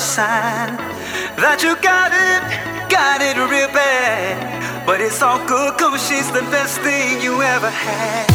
sign that you got it, got it real bad. But it's all good, cause she's the best thing you ever had.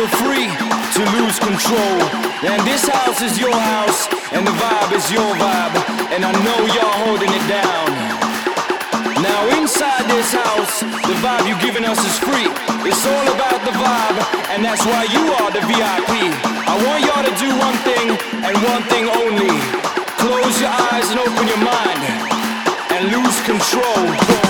feel free to lose control. And this house is your house, and the vibe is your vibe. And I know y'all holding it down. Now, inside this house, the vibe you're giving us is free. It's all about the vibe, and that's why you are the VIP. I want y'all to do one thing, and one thing only close your eyes and open your mind, and lose control.